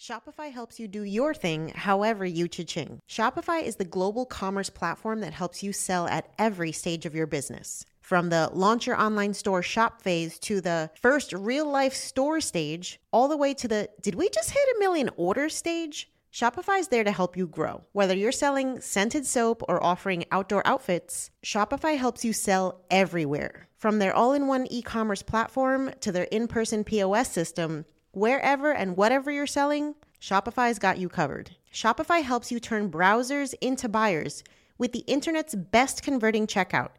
Shopify helps you do your thing however you cha-ching. Shopify is the global commerce platform that helps you sell at every stage of your business. From the launch your online store shop phase to the first real life store stage, all the way to the did we just hit a million orders stage? Shopify is there to help you grow. Whether you're selling scented soap or offering outdoor outfits, Shopify helps you sell everywhere. From their all in one e commerce platform to their in person POS system, wherever and whatever you're selling, Shopify's got you covered. Shopify helps you turn browsers into buyers with the internet's best converting checkout,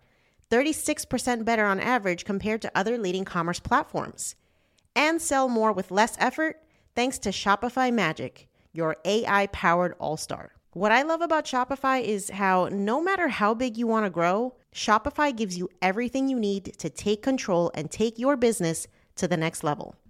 36% better on average compared to other leading commerce platforms. And sell more with less effort thanks to Shopify Magic, your AI powered all star. What I love about Shopify is how no matter how big you want to grow, Shopify gives you everything you need to take control and take your business to the next level.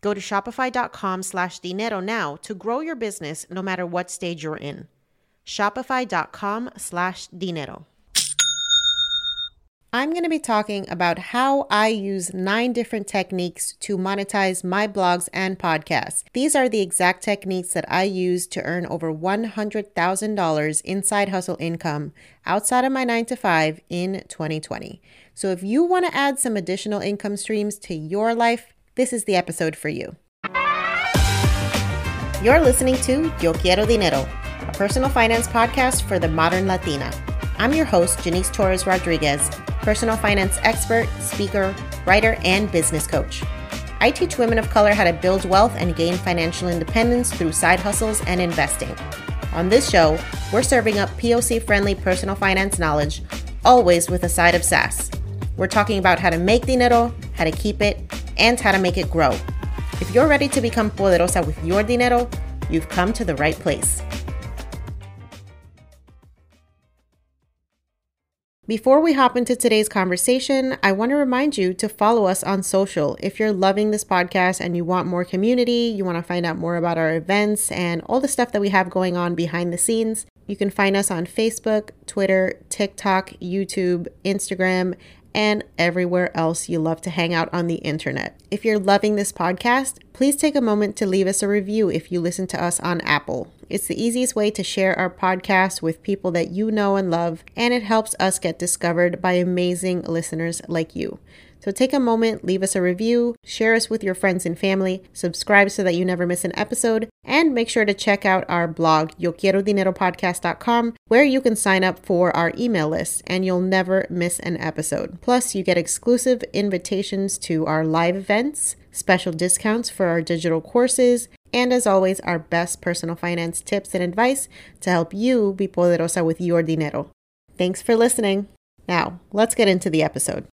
Go to shopify.com slash dinero now to grow your business no matter what stage you're in. Shopify.com slash dinero. I'm going to be talking about how I use nine different techniques to monetize my blogs and podcasts. These are the exact techniques that I use to earn over $100,000 inside hustle income outside of my nine to five in 2020. So if you want to add some additional income streams to your life, this is the episode for you. You're listening to Yo Quiero Dinero, a personal finance podcast for the modern Latina. I'm your host, Janice Torres Rodriguez, personal finance expert, speaker, writer, and business coach. I teach women of color how to build wealth and gain financial independence through side hustles and investing. On this show, we're serving up POC friendly personal finance knowledge always with a side of sass. We're talking about how to make dinero, how to keep it, and how to make it grow. If you're ready to become poderosa with your dinero, you've come to the right place. Before we hop into today's conversation, I want to remind you to follow us on social. If you're loving this podcast and you want more community, you want to find out more about our events and all the stuff that we have going on behind the scenes, you can find us on Facebook, Twitter, TikTok, YouTube, Instagram, and everywhere else you love to hang out on the internet. If you're loving this podcast, please take a moment to leave us a review if you listen to us on Apple. It's the easiest way to share our podcast with people that you know and love, and it helps us get discovered by amazing listeners like you. So take a moment, leave us a review, share us with your friends and family, subscribe so that you never miss an episode, and make sure to check out our blog, YoQuieroDineroPodcast.com, where you can sign up for our email list and you'll never miss an episode. Plus, you get exclusive invitations to our live events, special discounts for our digital courses, and as always, our best personal finance tips and advice to help you be poderosa with your dinero. Thanks for listening. Now, let's get into the episode.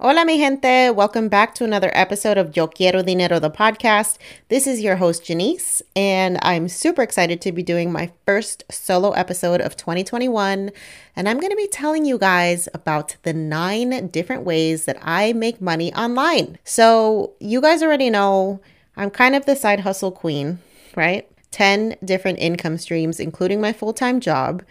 Hola, mi gente. Welcome back to another episode of Yo Quiero Dinero, the podcast. This is your host, Janice, and I'm super excited to be doing my first solo episode of 2021. And I'm going to be telling you guys about the nine different ways that I make money online. So, you guys already know I'm kind of the side hustle queen, right? 10 different income streams, including my full time job.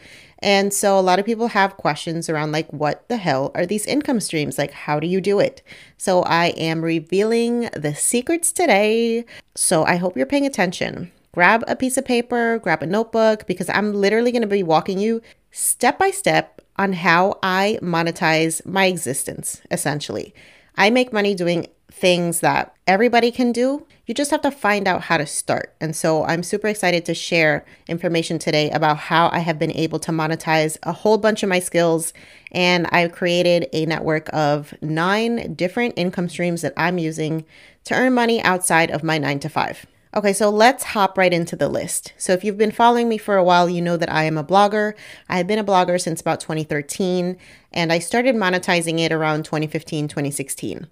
And so a lot of people have questions around like, what the hell are these income streams? Like, how do you do it? So I am revealing the secrets today. So I hope you're paying attention. Grab a piece of paper, grab a notebook, because I'm literally going to be walking you step by step on how I monetize my existence, essentially. I make money doing things that everybody can do. You just have to find out how to start. And so I'm super excited to share information today about how I have been able to monetize a whole bunch of my skills. And I've created a network of nine different income streams that I'm using to earn money outside of my nine to five. Okay, so let's hop right into the list. So, if you've been following me for a while, you know that I am a blogger. I have been a blogger since about 2013, and I started monetizing it around 2015, 2016.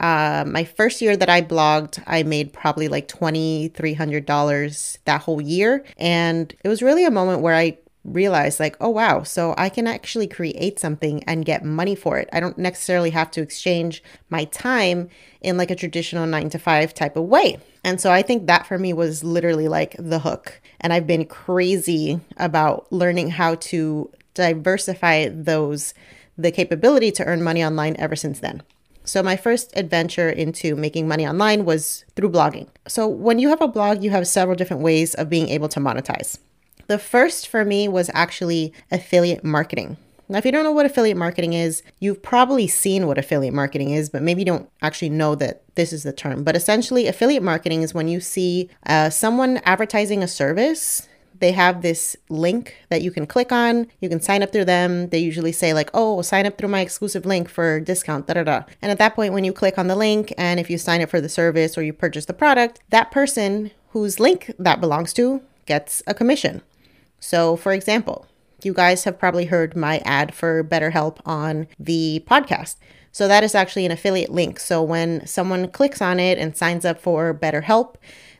Uh, my first year that I blogged, I made probably like $2,300 that whole year. And it was really a moment where I realized, like, oh, wow, so I can actually create something and get money for it. I don't necessarily have to exchange my time in like a traditional nine to five type of way. And so I think that for me was literally like the hook. And I've been crazy about learning how to diversify those, the capability to earn money online ever since then. So, my first adventure into making money online was through blogging. So, when you have a blog, you have several different ways of being able to monetize. The first for me was actually affiliate marketing. Now, if you don't know what affiliate marketing is, you've probably seen what affiliate marketing is, but maybe you don't actually know that this is the term. But essentially, affiliate marketing is when you see uh, someone advertising a service they have this link that you can click on. You can sign up through them. They usually say, like, oh, sign up through my exclusive link for discount, da da da. And at that point, when you click on the link and if you sign up for the service or you purchase the product, that person whose link that belongs to gets a commission. So, for example, you guys have probably heard my ad for BetterHelp on the podcast. So, that is actually an affiliate link. So, when someone clicks on it and signs up for BetterHelp,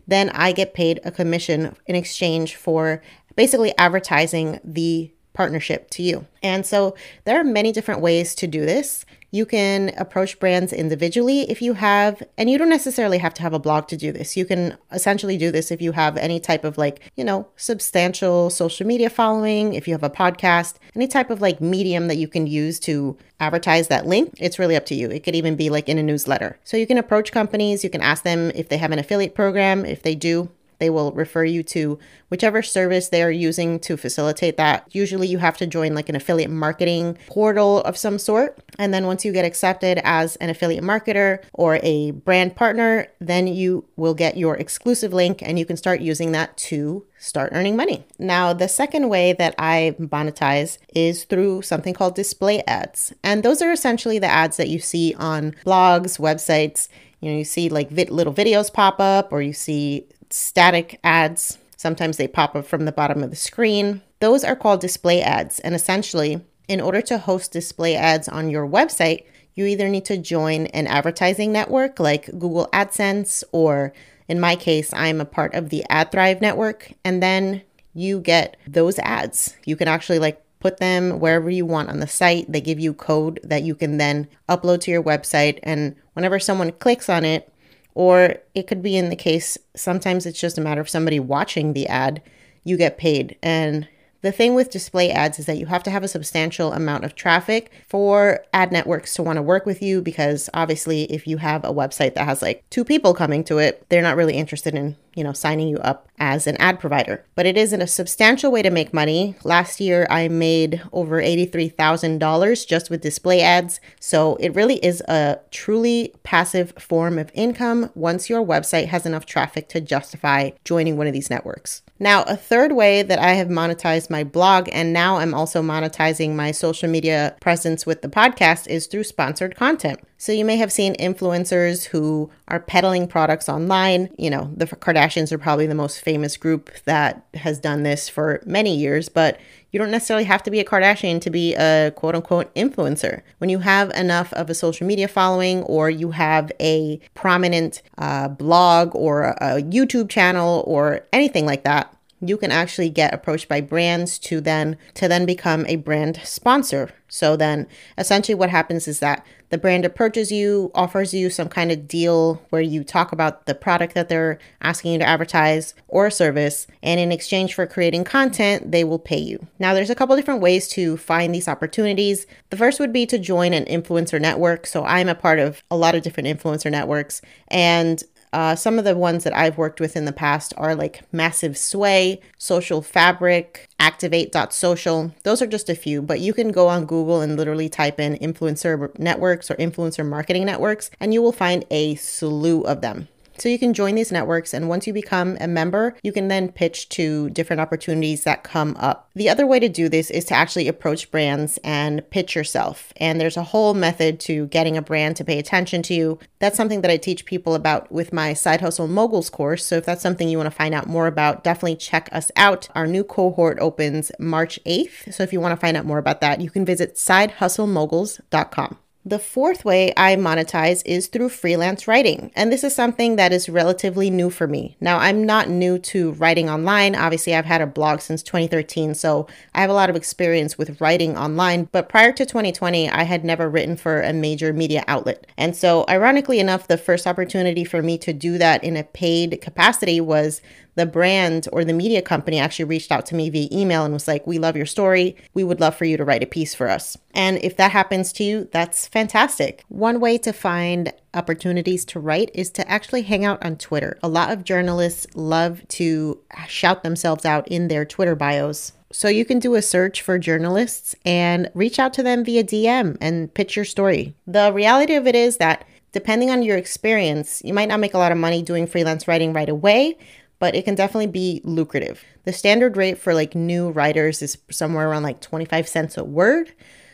then I get paid a commission in exchange for basically advertising the partnership to you. And so there are many different ways to do this. You can approach brands individually if you have, and you don't necessarily have to have a blog to do this. You can essentially do this if you have any type of like, you know, substantial social media following, if you have a podcast, any type of like medium that you can use to advertise that link. It's really up to you. It could even be like in a newsletter. So you can approach companies, you can ask them if they have an affiliate program. If they do, they will refer you to whichever service they are using to facilitate that. Usually, you have to join like an affiliate marketing portal of some sort. And then once you get accepted as an affiliate marketer or a brand partner, then you will get your exclusive link and you can start using that to start earning money. Now, the second way that I monetize is through something called display ads. And those are essentially the ads that you see on blogs, websites. You know, you see like little videos pop up or you see static ads. Sometimes they pop up from the bottom of the screen. Those are called display ads. And essentially, in order to host display ads on your website, you either need to join an advertising network like Google AdSense, or in my case, I'm a part of the AdThrive network, and then you get those ads. You can actually like put them wherever you want on the site. They give you code that you can then upload to your website, and whenever someone clicks on it, or it could be in the case sometimes it's just a matter of somebody watching the ad, you get paid. And the thing with display ads is that you have to have a substantial amount of traffic for ad networks to want to work with you because obviously if you have a website that has like two people coming to it, they're not really interested in, you know, signing you up as an ad provider. But it isn't a substantial way to make money. Last year I made over $83,000 just with display ads. So it really is a truly passive form of income once your website has enough traffic to justify joining one of these networks. Now, a third way that I have monetized my blog, and now I'm also monetizing my social media presence with the podcast, is through sponsored content. So you may have seen influencers who are peddling products online. You know, the Kardashians are probably the most famous group that has done this for many years, but you don't necessarily have to be a Kardashian to be a quote unquote influencer. When you have enough of a social media following or you have a prominent uh, blog or a YouTube channel or anything like that, you can actually get approached by brands to then to then become a brand sponsor. So then essentially what happens is that the brand approaches you, offers you some kind of deal where you talk about the product that they're asking you to advertise or a service, and in exchange for creating content, they will pay you. Now, there's a couple different ways to find these opportunities. The first would be to join an influencer network. So I'm a part of a lot of different influencer networks, and uh, some of the ones that I've worked with in the past are like Massive Sway, Social Fabric, Activate.social. Those are just a few, but you can go on Google and literally type in influencer networks or influencer marketing networks, and you will find a slew of them. So you can join these networks, and once you become a member, you can then pitch to different opportunities that come up. The other way to do this is to actually approach brands and pitch yourself. And there's a whole method to getting a brand to pay attention to you. That's something that I teach people about with my Side Hustle Moguls course. So if that's something you want to find out more about, definitely check us out. Our new cohort opens March 8th. So if you want to find out more about that, you can visit sidehustlemoguls.com. The fourth way I monetize is through freelance writing. And this is something that is relatively new for me. Now, I'm not new to writing online. Obviously, I've had a blog since 2013, so I have a lot of experience with writing online. But prior to 2020, I had never written for a major media outlet. And so, ironically enough, the first opportunity for me to do that in a paid capacity was the brand or the media company actually reached out to me via email and was like, We love your story. We would love for you to write a piece for us. And if that happens to you, that's fantastic. One way to find opportunities to write is to actually hang out on Twitter. A lot of journalists love to shout themselves out in their Twitter bios. So you can do a search for journalists and reach out to them via DM and pitch your story. The reality of it is that depending on your experience, you might not make a lot of money doing freelance writing right away, but it can definitely be lucrative. The standard rate for like new writers is somewhere around like 25 cents a word.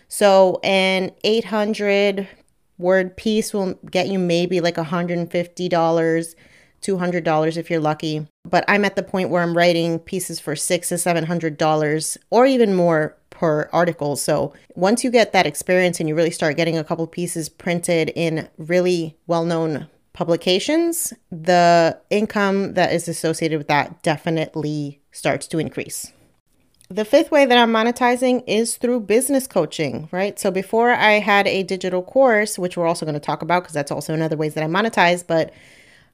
So an 800 word piece will get you maybe like $150, $200 if you're lucky. But I'm at the point where I'm writing pieces for six to $700 or even more per article. So once you get that experience and you really start getting a couple pieces printed in really well known publications, the income that is associated with that definitely starts to increase. The fifth way that I'm monetizing is through business coaching, right? So before I had a digital course, which we're also going to talk about because that's also another ways that I monetize, but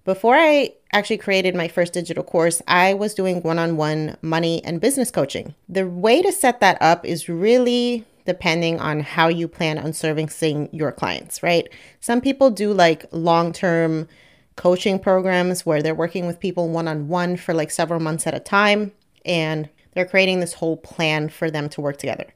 before I actually created my first digital course, I was doing one-on-one money and business coaching. The way to set that up is really depending on how you plan on servicing your clients, right? Some people do like long term coaching programs where they're working with people one on one for like several months at a time and they're creating this whole plan for them to work together.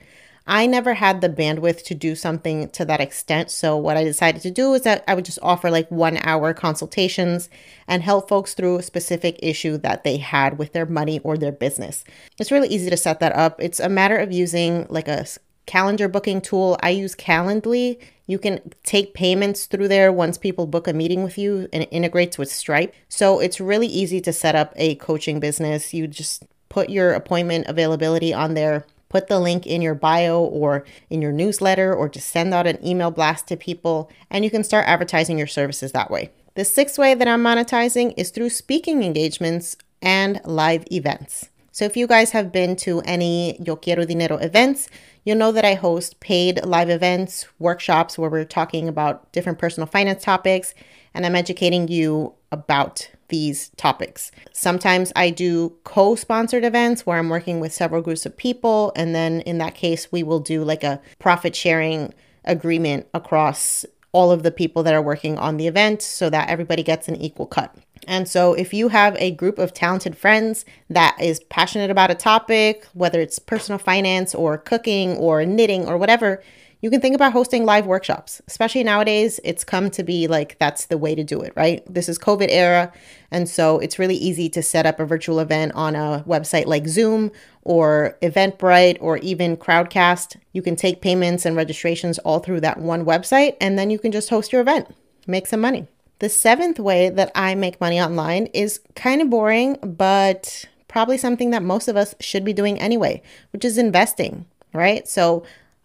I never had the bandwidth to do something to that extent. So, what I decided to do is that I would just offer like one hour consultations and help folks through a specific issue that they had with their money or their business. It's really easy to set that up. It's a matter of using like a calendar booking tool. I use Calendly. You can take payments through there once people book a meeting with you and it integrates with Stripe. So it's really easy to set up a coaching business. You just put your appointment availability on there put the link in your bio or in your newsletter or just send out an email blast to people and you can start advertising your services that way. The sixth way that I'm monetizing is through speaking engagements and live events. So if you guys have been to any Yo Quiero Dinero events, you'll know that I host paid live events, workshops where we're talking about different personal finance topics, and I'm educating you about these topics. Sometimes I do co sponsored events where I'm working with several groups of people. And then in that case, we will do like a profit sharing agreement across all of the people that are working on the event so that everybody gets an equal cut. And so, if you have a group of talented friends that is passionate about a topic, whether it's personal finance or cooking or knitting or whatever, you can think about hosting live workshops. Especially nowadays, it's come to be like that's the way to do it, right? This is COVID era. And so, it's really easy to set up a virtual event on a website like Zoom or Eventbrite or even Crowdcast. You can take payments and registrations all through that one website, and then you can just host your event, make some money. The seventh way that I make money online is kind of boring, but probably something that most of us should be doing anyway, which is investing, right? So,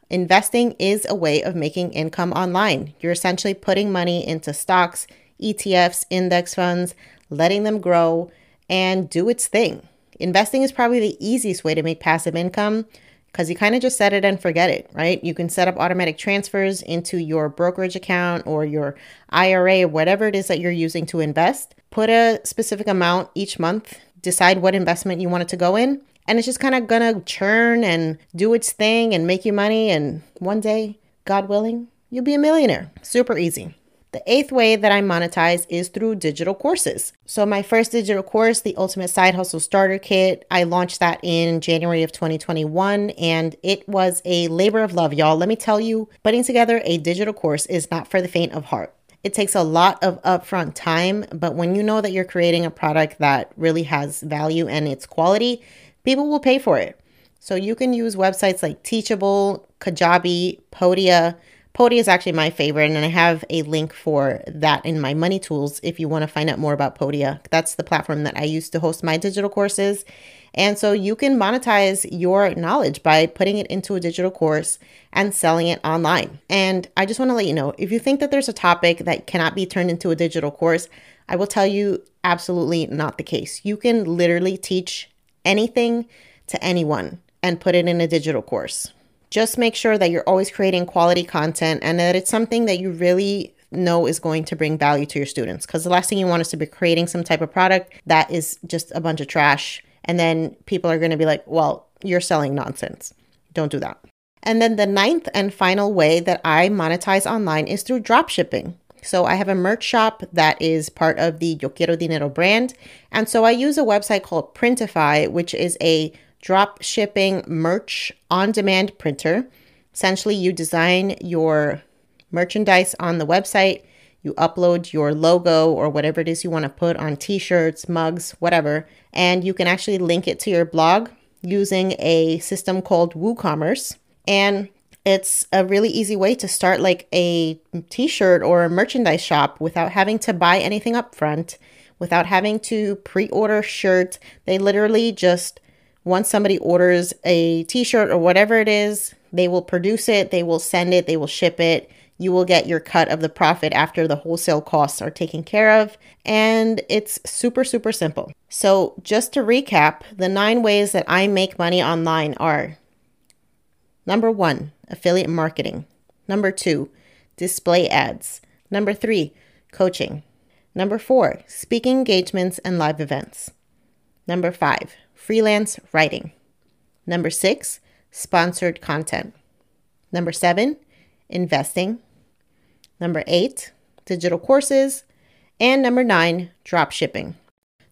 investing is a way of making income online. You're essentially putting money into stocks, ETFs, index funds, letting them grow and do its thing. Investing is probably the easiest way to make passive income because you kind of just set it and forget it, right? You can set up automatic transfers into your brokerage account or your IRA whatever it is that you're using to invest. Put a specific amount each month, decide what investment you want it to go in, and it's just kind of gonna churn and do its thing and make you money. And one day, God willing, you'll be a millionaire. Super easy. The eighth way that I monetize is through digital courses. So, my first digital course, the Ultimate Side Hustle Starter Kit, I launched that in January of 2021, and it was a labor of love, y'all. Let me tell you, putting together a digital course is not for the faint of heart. It takes a lot of upfront time, but when you know that you're creating a product that really has value and its quality, people will pay for it. So, you can use websites like Teachable, Kajabi, Podia Podia is actually my favorite, and I have a link for that in my money tools if you want to find out more about Podia. That's the platform that I use to host my digital courses. And so you can monetize your knowledge by putting it into a digital course and selling it online. And I just want to let you know if you think that there's a topic that cannot be turned into a digital course, I will tell you absolutely not the case. You can literally teach anything to anyone and put it in a digital course just make sure that you're always creating quality content and that it's something that you really know is going to bring value to your students. Because the last thing you want is to be creating some type of product that is just a bunch of trash. And then people are going to be like, well, you're selling nonsense. Don't do that. And then the ninth and final way that I monetize online is through drop shipping. So I have a merch shop that is part of the Yo Quiero Dinero brand. And so I use a website called Printify, which is a drop shipping merch on demand printer. Essentially, you design your merchandise on the website, you upload your logo or whatever it is you want to put on t shirts, mugs, whatever, and you can actually link it to your blog using a system called WooCommerce. And it's a really easy way to start like a t-shirt or a merchandise shop without having to buy anything up front, without having to pre-order shirts. They literally just once somebody orders a t shirt or whatever it is, they will produce it, they will send it, they will ship it. You will get your cut of the profit after the wholesale costs are taken care of. And it's super, super simple. So, just to recap, the nine ways that I make money online are number one, affiliate marketing. Number two, display ads. Number three, coaching. Number four, speaking engagements and live events. Number five, freelance writing. Number six, sponsored content. Number seven, investing. Number eight, digital courses. And number nine, drop shipping.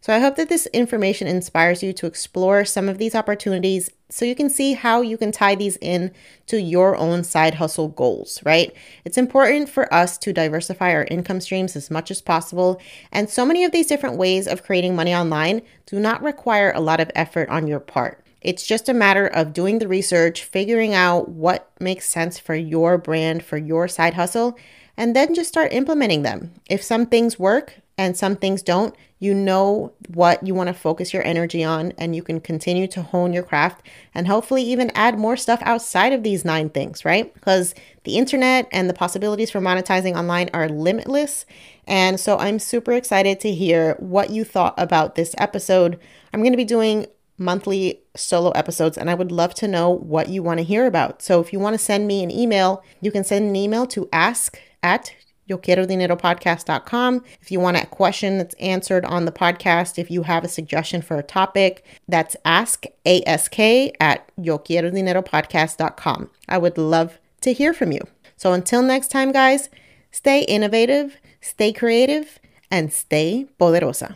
So I hope that this information inspires you to explore some of these opportunities so you can see how you can tie these in to your own side hustle goals, right? It's important for us to diversify our income streams as much as possible. And so many of these different ways of creating money online do not require a lot of effort on your part. It's just a matter of doing the research, figuring out what makes sense for your brand, for your side hustle, and then just start implementing them. If some things work, and some things don't, you know what you want to focus your energy on, and you can continue to hone your craft and hopefully even add more stuff outside of these nine things, right? Because the internet and the possibilities for monetizing online are limitless. And so I'm super excited to hear what you thought about this episode. I'm going to be doing monthly solo episodes and I would love to know what you want to hear about. So if you want to send me an email, you can send an email to ask at yo quiero dinero podcast.com. If you want a question that's answered on the podcast, if you have a suggestion for a topic, that's ask ask at yo quiero dinero podcast.com. I would love to hear from you. So until next time, guys, stay innovative, stay creative, and stay poderosa.